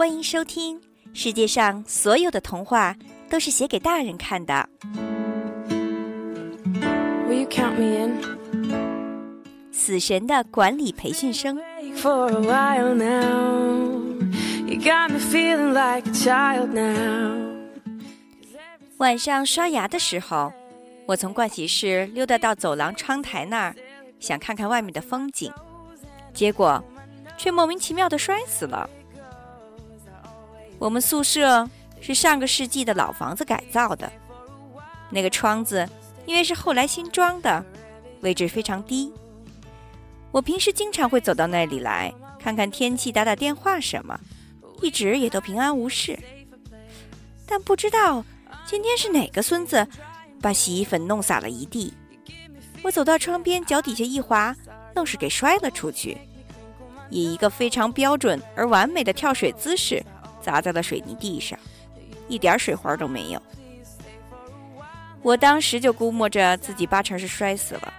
欢迎收听。世界上所有的童话都是写给大人看的。Will you count me in? 死神的管理培训生，For a while now, you got me feeling like a child now. 晚上刷牙的时候，我从盥洗室溜达到走廊窗台那儿，想看看外面的风景，结果却莫名其妙的摔死了。我们宿舍是上个世纪的老房子改造的，那个窗子因为是后来新装的，位置非常低。我平时经常会走到那里来看看天气、打打电话什么，一直也都平安无事。但不知道今天是哪个孙子把洗衣粉弄洒了一地，我走到窗边，脚底下一滑，愣是给摔了出去，以一个非常标准而完美的跳水姿势。砸在了水泥地上，一点水花都没有。我当时就估摸着自己八成是摔死了，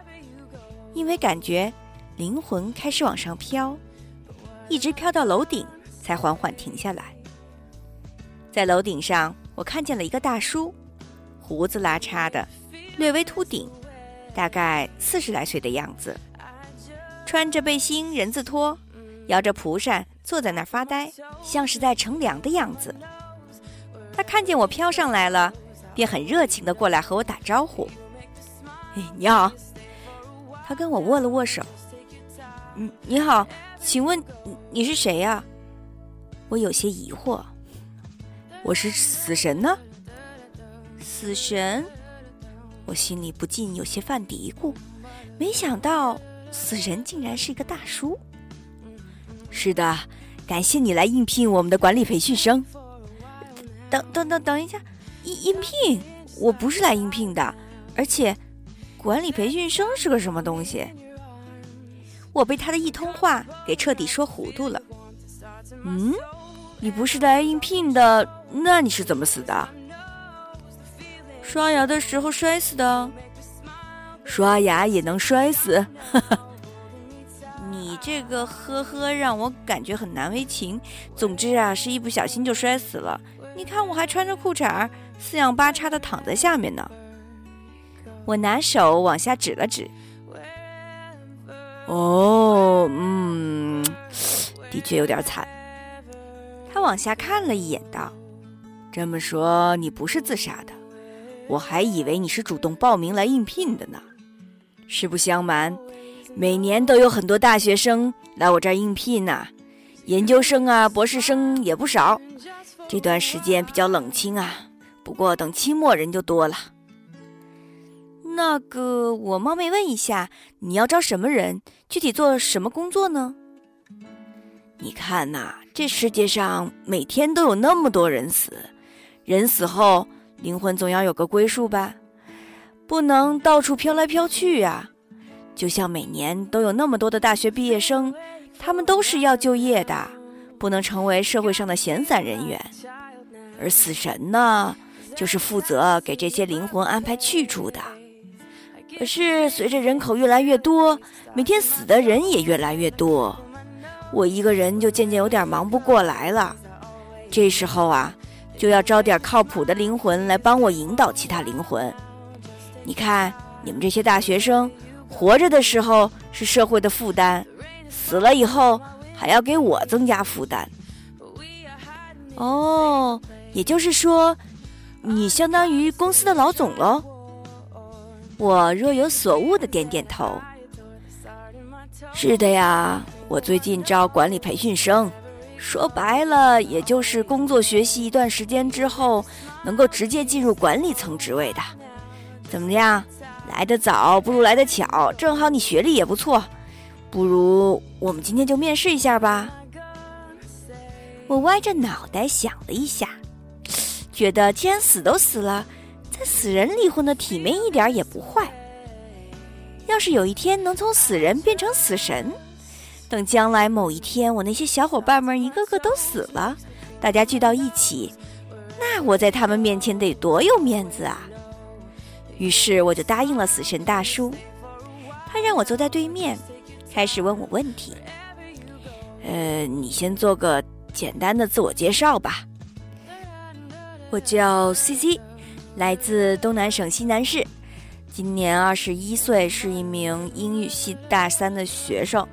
因为感觉灵魂开始往上飘，一直飘到楼顶才缓缓停下来。在楼顶上，我看见了一个大叔，胡子拉碴的，略微秃顶，大概四十来岁的样子，穿着背心人字拖，摇着蒲扇。坐在那儿发呆，像是在乘凉的样子。他看见我飘上来了，便很热情的过来和我打招呼：“哎，你好。”他跟我握了握手。“嗯，你好，请问你是谁呀？”我有些疑惑。“我是死神呢。”死神，我心里不禁有些犯嘀咕，没想到死神竟然是一个大叔。是的，感谢你来应聘我们的管理培训生。等等等等一下，应应聘？我不是来应聘的，而且，管理培训生是个什么东西？我被他的一通话给彻底说糊涂了。嗯，你不是来应聘的，那你是怎么死的？刷牙的时候摔死的。刷牙也能摔死？哈哈。你这个呵呵让我感觉很难为情。总之啊，是一不小心就摔死了。你看我还穿着裤衩，四仰八叉的躺在下面呢。我拿手往下指了指。哦，嗯，的确有点惨。他往下看了一眼，道：“这么说你不是自杀的，我还以为你是主动报名来应聘的呢。实不相瞒。”每年都有很多大学生来我这儿应聘呢，研究生啊、博士生也不少。这段时间比较冷清啊，不过等期末人就多了。那个，我冒昧问一下，你要招什么人？具体做什么工作呢？你看呐，这世界上每天都有那么多人死，人死后灵魂总要有个归宿吧，不能到处飘来飘去呀。就像每年都有那么多的大学毕业生，他们都是要就业的，不能成为社会上的闲散人员。而死神呢，就是负责给这些灵魂安排去处的。可是随着人口越来越多，每天死的人也越来越多，我一个人就渐渐有点忙不过来了。这时候啊，就要招点靠谱的灵魂来帮我引导其他灵魂。你看，你们这些大学生。活着的时候是社会的负担，死了以后还要给我增加负担。哦，也就是说，你相当于公司的老总喽？我若有所悟的点点头。是的呀，我最近招管理培训生，说白了，也就是工作学习一段时间之后，能够直接进入管理层职位的。怎么样？来得早不如来得巧，正好你学历也不错，不如我们今天就面试一下吧。我歪着脑袋想了一下，觉得既然死都死了，在死人里混的体面一点也不坏。要是有一天能从死人变成死神，等将来某一天我那些小伙伴们一个个都死了，大家聚到一起，那我在他们面前得多有面子啊！于是我就答应了死神大叔，他让我坐在对面，开始问我问题。呃，你先做个简单的自我介绍吧。我叫 C C，来自东南省西南市，今年二十一岁，是一名英语系大三的学生。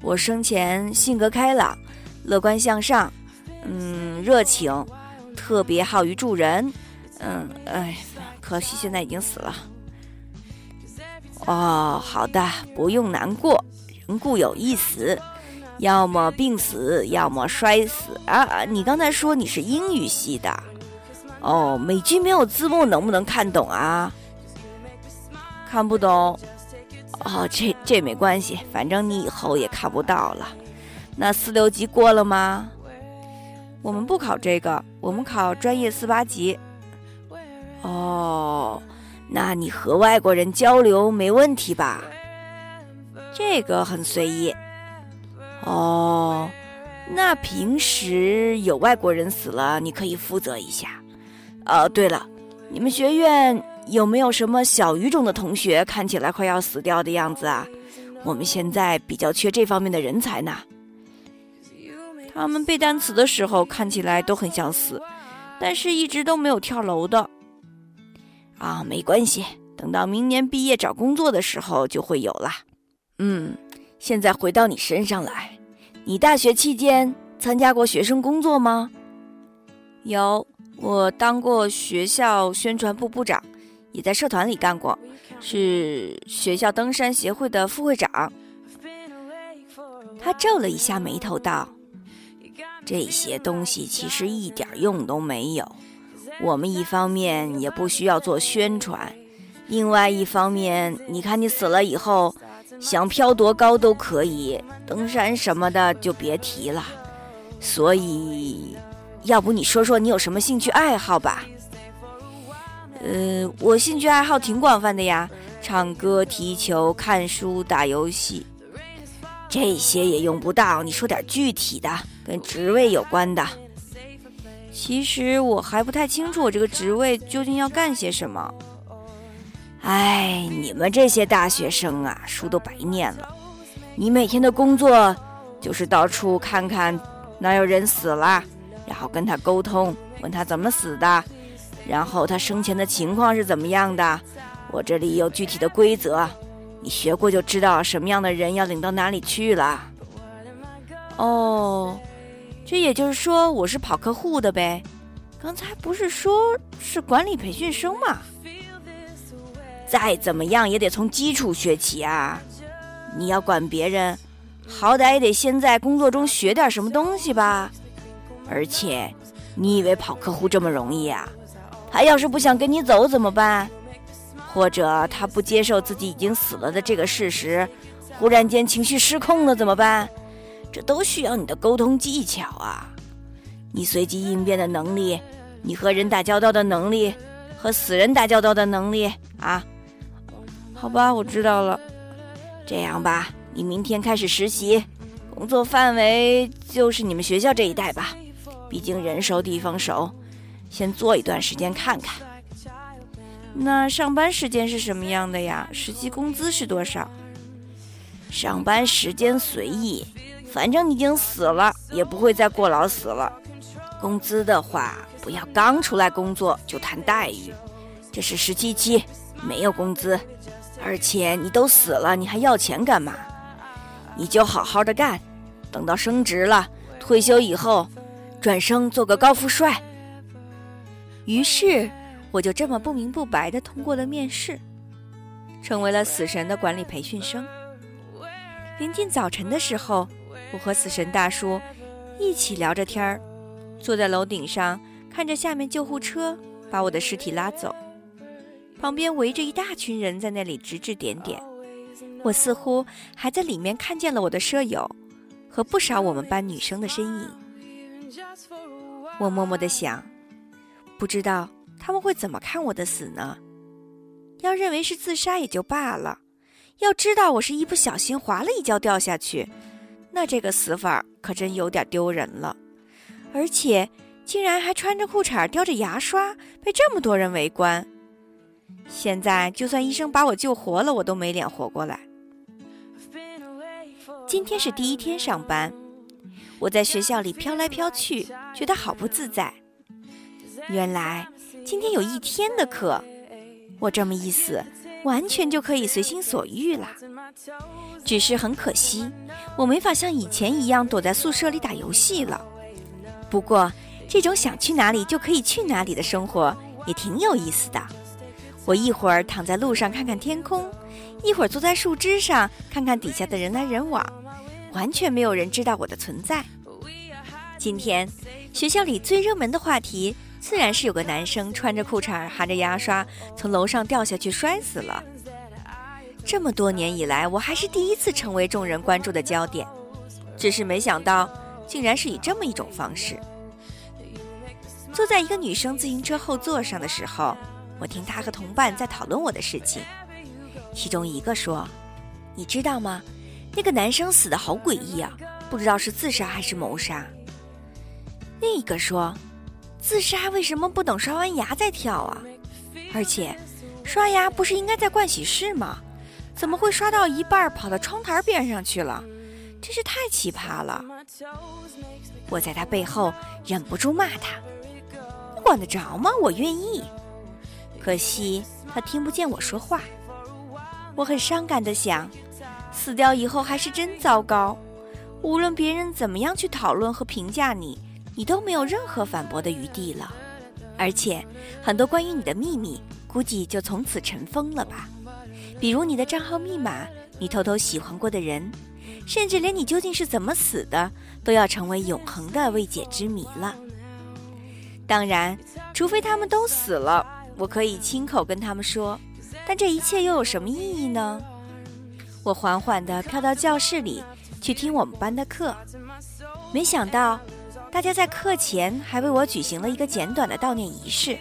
我生前性格开朗、乐观向上，嗯，热情，特别好于助人。嗯，哎，可惜现在已经死了。哦，好的，不用难过，人固有一死，要么病死，要么摔死啊！你刚才说你是英语系的。哦，美剧没有字幕，能不能看懂啊？看不懂。哦，这这没关系，反正你以后也看不到了。那四六级过了吗？我们不考这个，我们考专业四八级。哦，那你和外国人交流没问题吧？这个很随意。哦，那平时有外国人死了，你可以负责一下。哦，对了，你们学院有没有什么小语种的同学看起来快要死掉的样子啊？我们现在比较缺这方面的人才呢。他们背单词的时候看起来都很想死，但是一直都没有跳楼的。啊，没关系，等到明年毕业找工作的时候就会有了。嗯，现在回到你身上来，你大学期间参加过学生工作吗？有。我当过学校宣传部部长，也在社团里干过，是学校登山协会的副会长。他皱了一下眉头，道：“这些东西其实一点用都没有。我们一方面也不需要做宣传，另外一方面，你看你死了以后，想飘多高都可以，登山什么的就别提了。所以。”要不你说说你有什么兴趣爱好吧？呃，我兴趣爱好挺广泛的呀，唱歌、踢球、看书、打游戏，这些也用不到。你说点具体的，跟职位有关的。其实我还不太清楚我这个职位究竟要干些什么。哎，你们这些大学生啊，书都白念了。你每天的工作就是到处看看哪有人死了。然后跟他沟通，问他怎么死的，然后他生前的情况是怎么样的。我这里有具体的规则，你学过就知道什么样的人要领到哪里去了。哦，这也就是说我是跑客户的呗？刚才不是说是管理培训生吗？再怎么样也得从基础学起啊！你要管别人，好歹也得先在工作中学点什么东西吧。而且，你以为跑客户这么容易啊？他要是不想跟你走怎么办？或者他不接受自己已经死了的这个事实，忽然间情绪失控了怎么办？这都需要你的沟通技巧啊！你随机应变的能力，你和人打交道的能力，和死人打交道的能力啊！好吧，我知道了。这样吧，你明天开始实习，工作范围就是你们学校这一带吧。毕竟人熟地方熟，先做一段时间看看。那上班时间是什么样的呀？实习工资是多少？上班时间随意，反正已经死了，也不会再过劳死了。工资的话，不要刚出来工作就谈待遇，这是实习期，没有工资。而且你都死了，你还要钱干嘛？你就好好的干，等到升职了，退休以后。转生做个高富帅。于是，我就这么不明不白的通过了面试，成为了死神的管理培训生。临近早晨的时候，我和死神大叔一起聊着天儿，坐在楼顶上看着下面救护车把我的尸体拉走，旁边围着一大群人在那里指指点点。我似乎还在里面看见了我的舍友和不少我们班女生的身影。我默默的想，不知道他们会怎么看我的死呢？要认为是自杀也就罢了，要知道我是一不小心滑了一跤掉下去，那这个死法可真有点丢人了。而且竟然还穿着裤衩叼着牙刷，被这么多人围观。现在就算医生把我救活了，我都没脸活过来。今天是第一天上班。我在学校里飘来飘去，觉得好不自在。原来今天有一天的课，我这么一死，完全就可以随心所欲了。只是很可惜，我没法像以前一样躲在宿舍里打游戏了。不过，这种想去哪里就可以去哪里的生活也挺有意思的。我一会儿躺在路上看看天空，一会儿坐在树枝上看看底下的人来人往，完全没有人知道我的存在。今天学校里最热门的话题，自然是有个男生穿着裤衩含着牙刷从楼上掉下去摔死了。这么多年以来，我还是第一次成为众人关注的焦点，只是没想到，竟然是以这么一种方式。坐在一个女生自行车后座上的时候。我听她和同伴在讨论我的事情，其中一个说：“你知道吗？那个男生死的好诡异啊，不知道是自杀还是谋杀。”另一个说：“自杀为什么不等刷完牙再跳啊？而且，刷牙不是应该在盥洗室吗？怎么会刷到一半跑到窗台边上去了？真是太奇葩了！”我在他背后忍不住骂他：“你管得着吗？我愿意。”可惜他听不见我说话，我很伤感的想，死掉以后还是真糟糕。无论别人怎么样去讨论和评价你，你都没有任何反驳的余地了。而且很多关于你的秘密，估计就从此尘封了吧。比如你的账号密码，你偷偷喜欢过的人，甚至连你究竟是怎么死的，都要成为永恒的未解之谜了。当然，除非他们都死了。我可以亲口跟他们说，但这一切又有什么意义呢？我缓缓地飘到教室里去听我们班的课，没想到大家在课前还为我举行了一个简短的悼念仪式。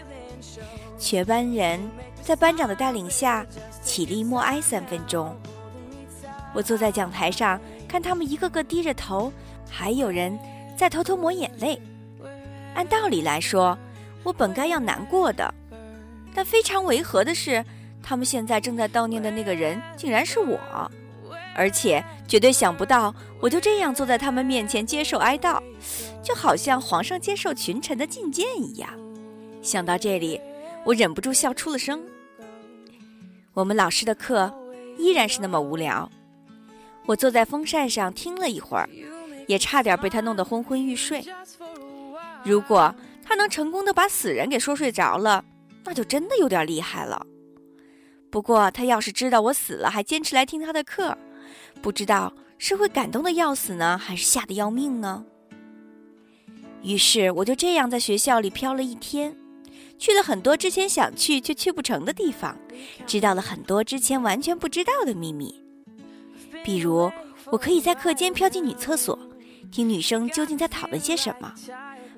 全班人在班长的带领下起立默哀三分钟。我坐在讲台上看他们一个个低着头，还有人在偷偷抹眼泪。按道理来说，我本该要难过的。但非常违和的是，他们现在正在悼念的那个人竟然是我，而且绝对想不到我就这样坐在他们面前接受哀悼，就好像皇上接受群臣的觐见一样。想到这里，我忍不住笑出了声。我们老师的课依然是那么无聊，我坐在风扇上听了一会儿，也差点被他弄得昏昏欲睡。如果他能成功的把死人给说睡着了。那就真的有点厉害了。不过他要是知道我死了还坚持来听他的课，不知道是会感动的要死呢，还是吓得要命呢？于是我就这样在学校里飘了一天，去了很多之前想去却去不成的地方，知道了很多之前完全不知道的秘密。比如，我可以在课间飘进女厕所，听女生究竟在讨论些什么，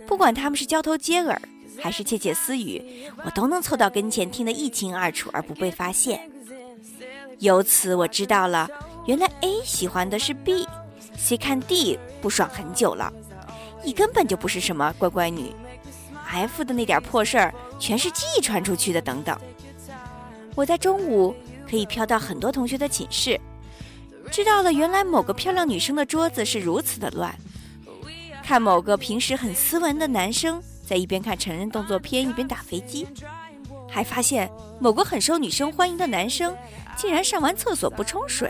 不管他们是交头接耳。还是窃窃私语，我都能凑到跟前听得一清二楚而不被发现。由此我知道了，原来 A 喜欢的是 B，C 看 D 不爽很久了，E 根本就不是什么乖乖女，F 的那点破事儿全是记忆传出去的等等。我在中午可以飘到很多同学的寝室，知道了原来某个漂亮女生的桌子是如此的乱，看某个平时很斯文的男生。在一边看成人动作片，一边打飞机，还发现某个很受女生欢迎的男生竟然上完厕所不冲水。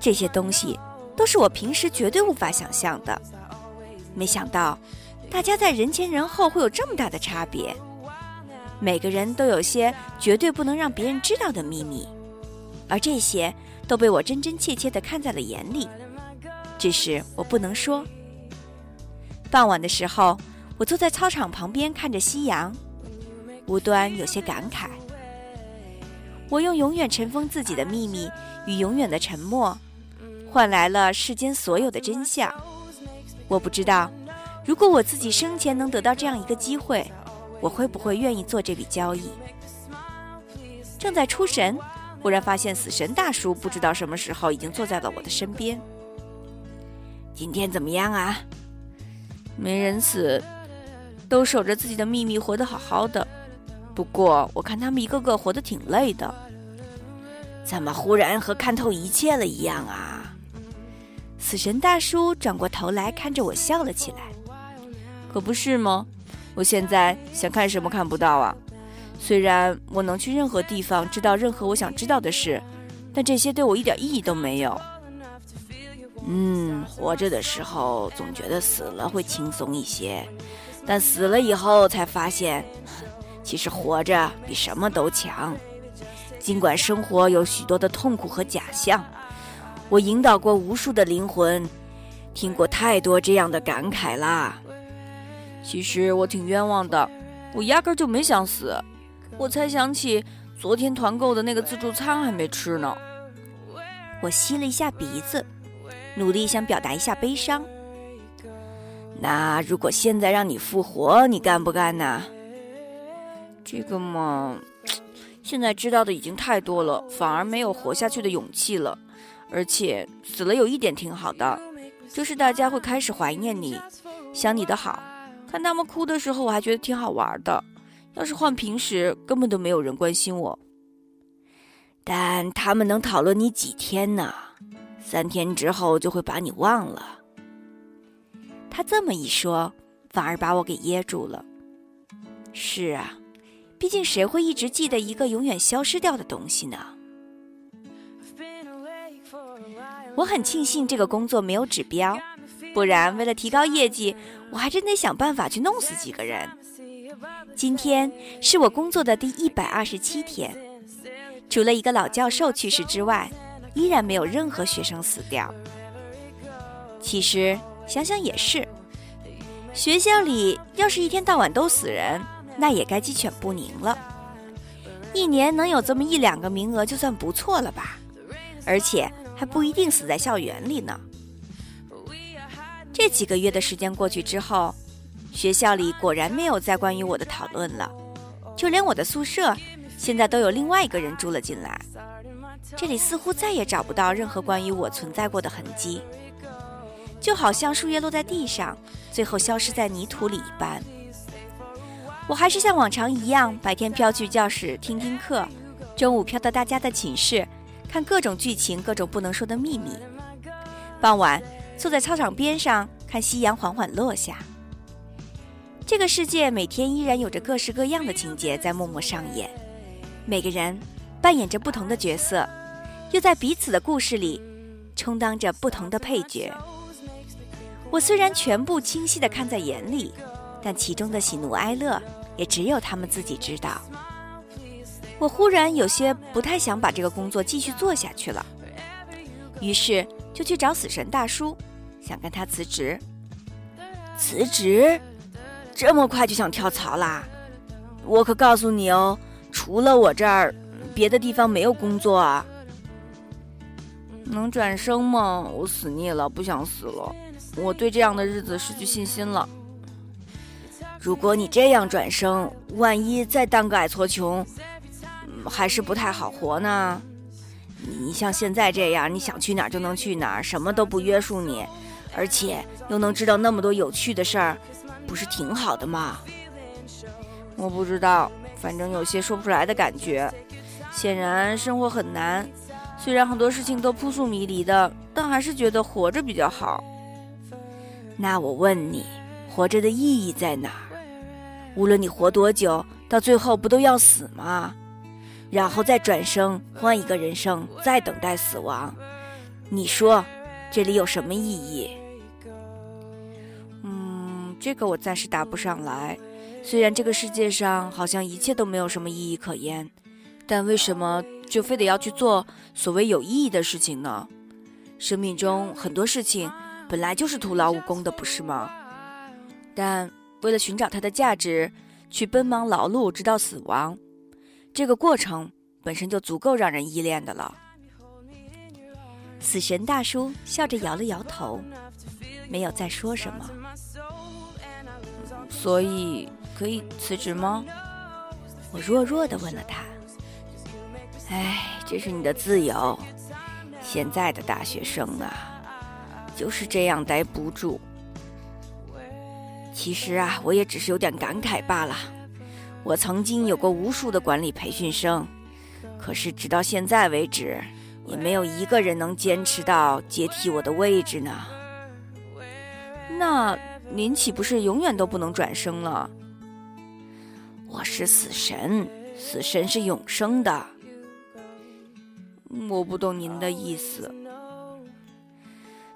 这些东西都是我平时绝对无法想象的。没想到，大家在人前人后会有这么大的差别。每个人都有些绝对不能让别人知道的秘密，而这些都被我真真切切地看在了眼里。只是我不能说。傍晚的时候。我坐在操场旁边看着夕阳，无端有些感慨。我用永远尘封自己的秘密与永远的沉默，换来了世间所有的真相。我不知道，如果我自己生前能得到这样一个机会，我会不会愿意做这笔交易？正在出神，忽然发现死神大叔不知道什么时候已经坐在了我的身边。今天怎么样啊？没人死。都守着自己的秘密，活得好好的。不过我看他们一个个活得挺累的。怎么忽然和看透一切了一样啊？死神大叔转过头来看着我笑了起来。可不是吗？我现在想看什么看不到啊？虽然我能去任何地方知道任何我想知道的事，但这些对我一点意义都没有。嗯，活着的时候总觉得死了会轻松一些，但死了以后才发现，其实活着比什么都强。尽管生活有许多的痛苦和假象，我引导过无数的灵魂，听过太多这样的感慨啦。其实我挺冤枉的，我压根就没想死。我才想起昨天团购的那个自助餐还没吃呢。我吸了一下鼻子，努力想表达一下悲伤。那如果现在让你复活，你干不干呢？这个嘛，现在知道的已经太多了，反而没有活下去的勇气了。而且死了有一点挺好的，就是大家会开始怀念你，想你的好。看他们哭的时候，我还觉得挺好玩的。要是换平时，根本都没有人关心我。但他们能讨论你几天呢？三天之后就会把你忘了。他这么一说，反而把我给噎住了。是啊，毕竟谁会一直记得一个永远消失掉的东西呢？我很庆幸这个工作没有指标，不然为了提高业绩，我还真得想办法去弄死几个人。今天是我工作的第一百二十七天，除了一个老教授去世之外，依然没有任何学生死掉。其实想想也是，学校里要是一天到晚都死人，那也该鸡犬不宁了。一年能有这么一两个名额就算不错了吧？而且还不一定死在校园里呢。这几个月的时间过去之后。学校里果然没有再关于我的讨论了，就连我的宿舍现在都有另外一个人住了进来。这里似乎再也找不到任何关于我存在过的痕迹，就好像树叶落在地上，最后消失在泥土里一般。我还是像往常一样，白天飘去教室听听课，中午飘到大家的寝室看各种剧情、各种不能说的秘密，傍晚坐在操场边上看夕阳缓缓落下。这个世界每天依然有着各式各样的情节在默默上演，每个人扮演着不同的角色，又在彼此的故事里充当着不同的配角。我虽然全部清晰的看在眼里，但其中的喜怒哀乐也只有他们自己知道。我忽然有些不太想把这个工作继续做下去了，于是就去找死神大叔，想跟他辞职。辞职？这么快就想跳槽啦？我可告诉你哦，除了我这儿，别的地方没有工作啊。能转生吗？我死腻了，不想死了。我对这样的日子失去信心了。如果你这样转生，万一再当个矮矬穷，还是不太好活呢。你像现在这样，你想去哪儿就能去哪儿，什么都不约束你，而且又能知道那么多有趣的事儿。不是挺好的吗？我不知道，反正有些说不出来的感觉。显然生活很难，虽然很多事情都扑朔迷离的，但还是觉得活着比较好。那我问你，活着的意义在哪儿？无论你活多久，到最后不都要死吗？然后再转生，换一个人生，再等待死亡。你说，这里有什么意义？嗯这个我暂时答不上来。虽然这个世界上好像一切都没有什么意义可言，但为什么就非得要去做所谓有意义的事情呢？生命中很多事情本来就是徒劳无功的，不是吗？但为了寻找它的价值，去奔忙劳碌直到死亡，这个过程本身就足够让人依恋的了。死神大叔笑着摇了摇头，没有再说什么。所以可以辞职吗？我弱弱的问了他。哎，这是你的自由。现在的大学生啊，就是这样待不住。其实啊，我也只是有点感慨罢了。我曾经有过无数的管理培训生，可是直到现在为止，也没有一个人能坚持到接替我的位置呢。那您岂不是永远都不能转生了？我是死神，死神是永生的。我不懂您的意思。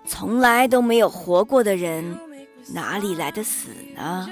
从来都没有活过的人，哪里来的死呢？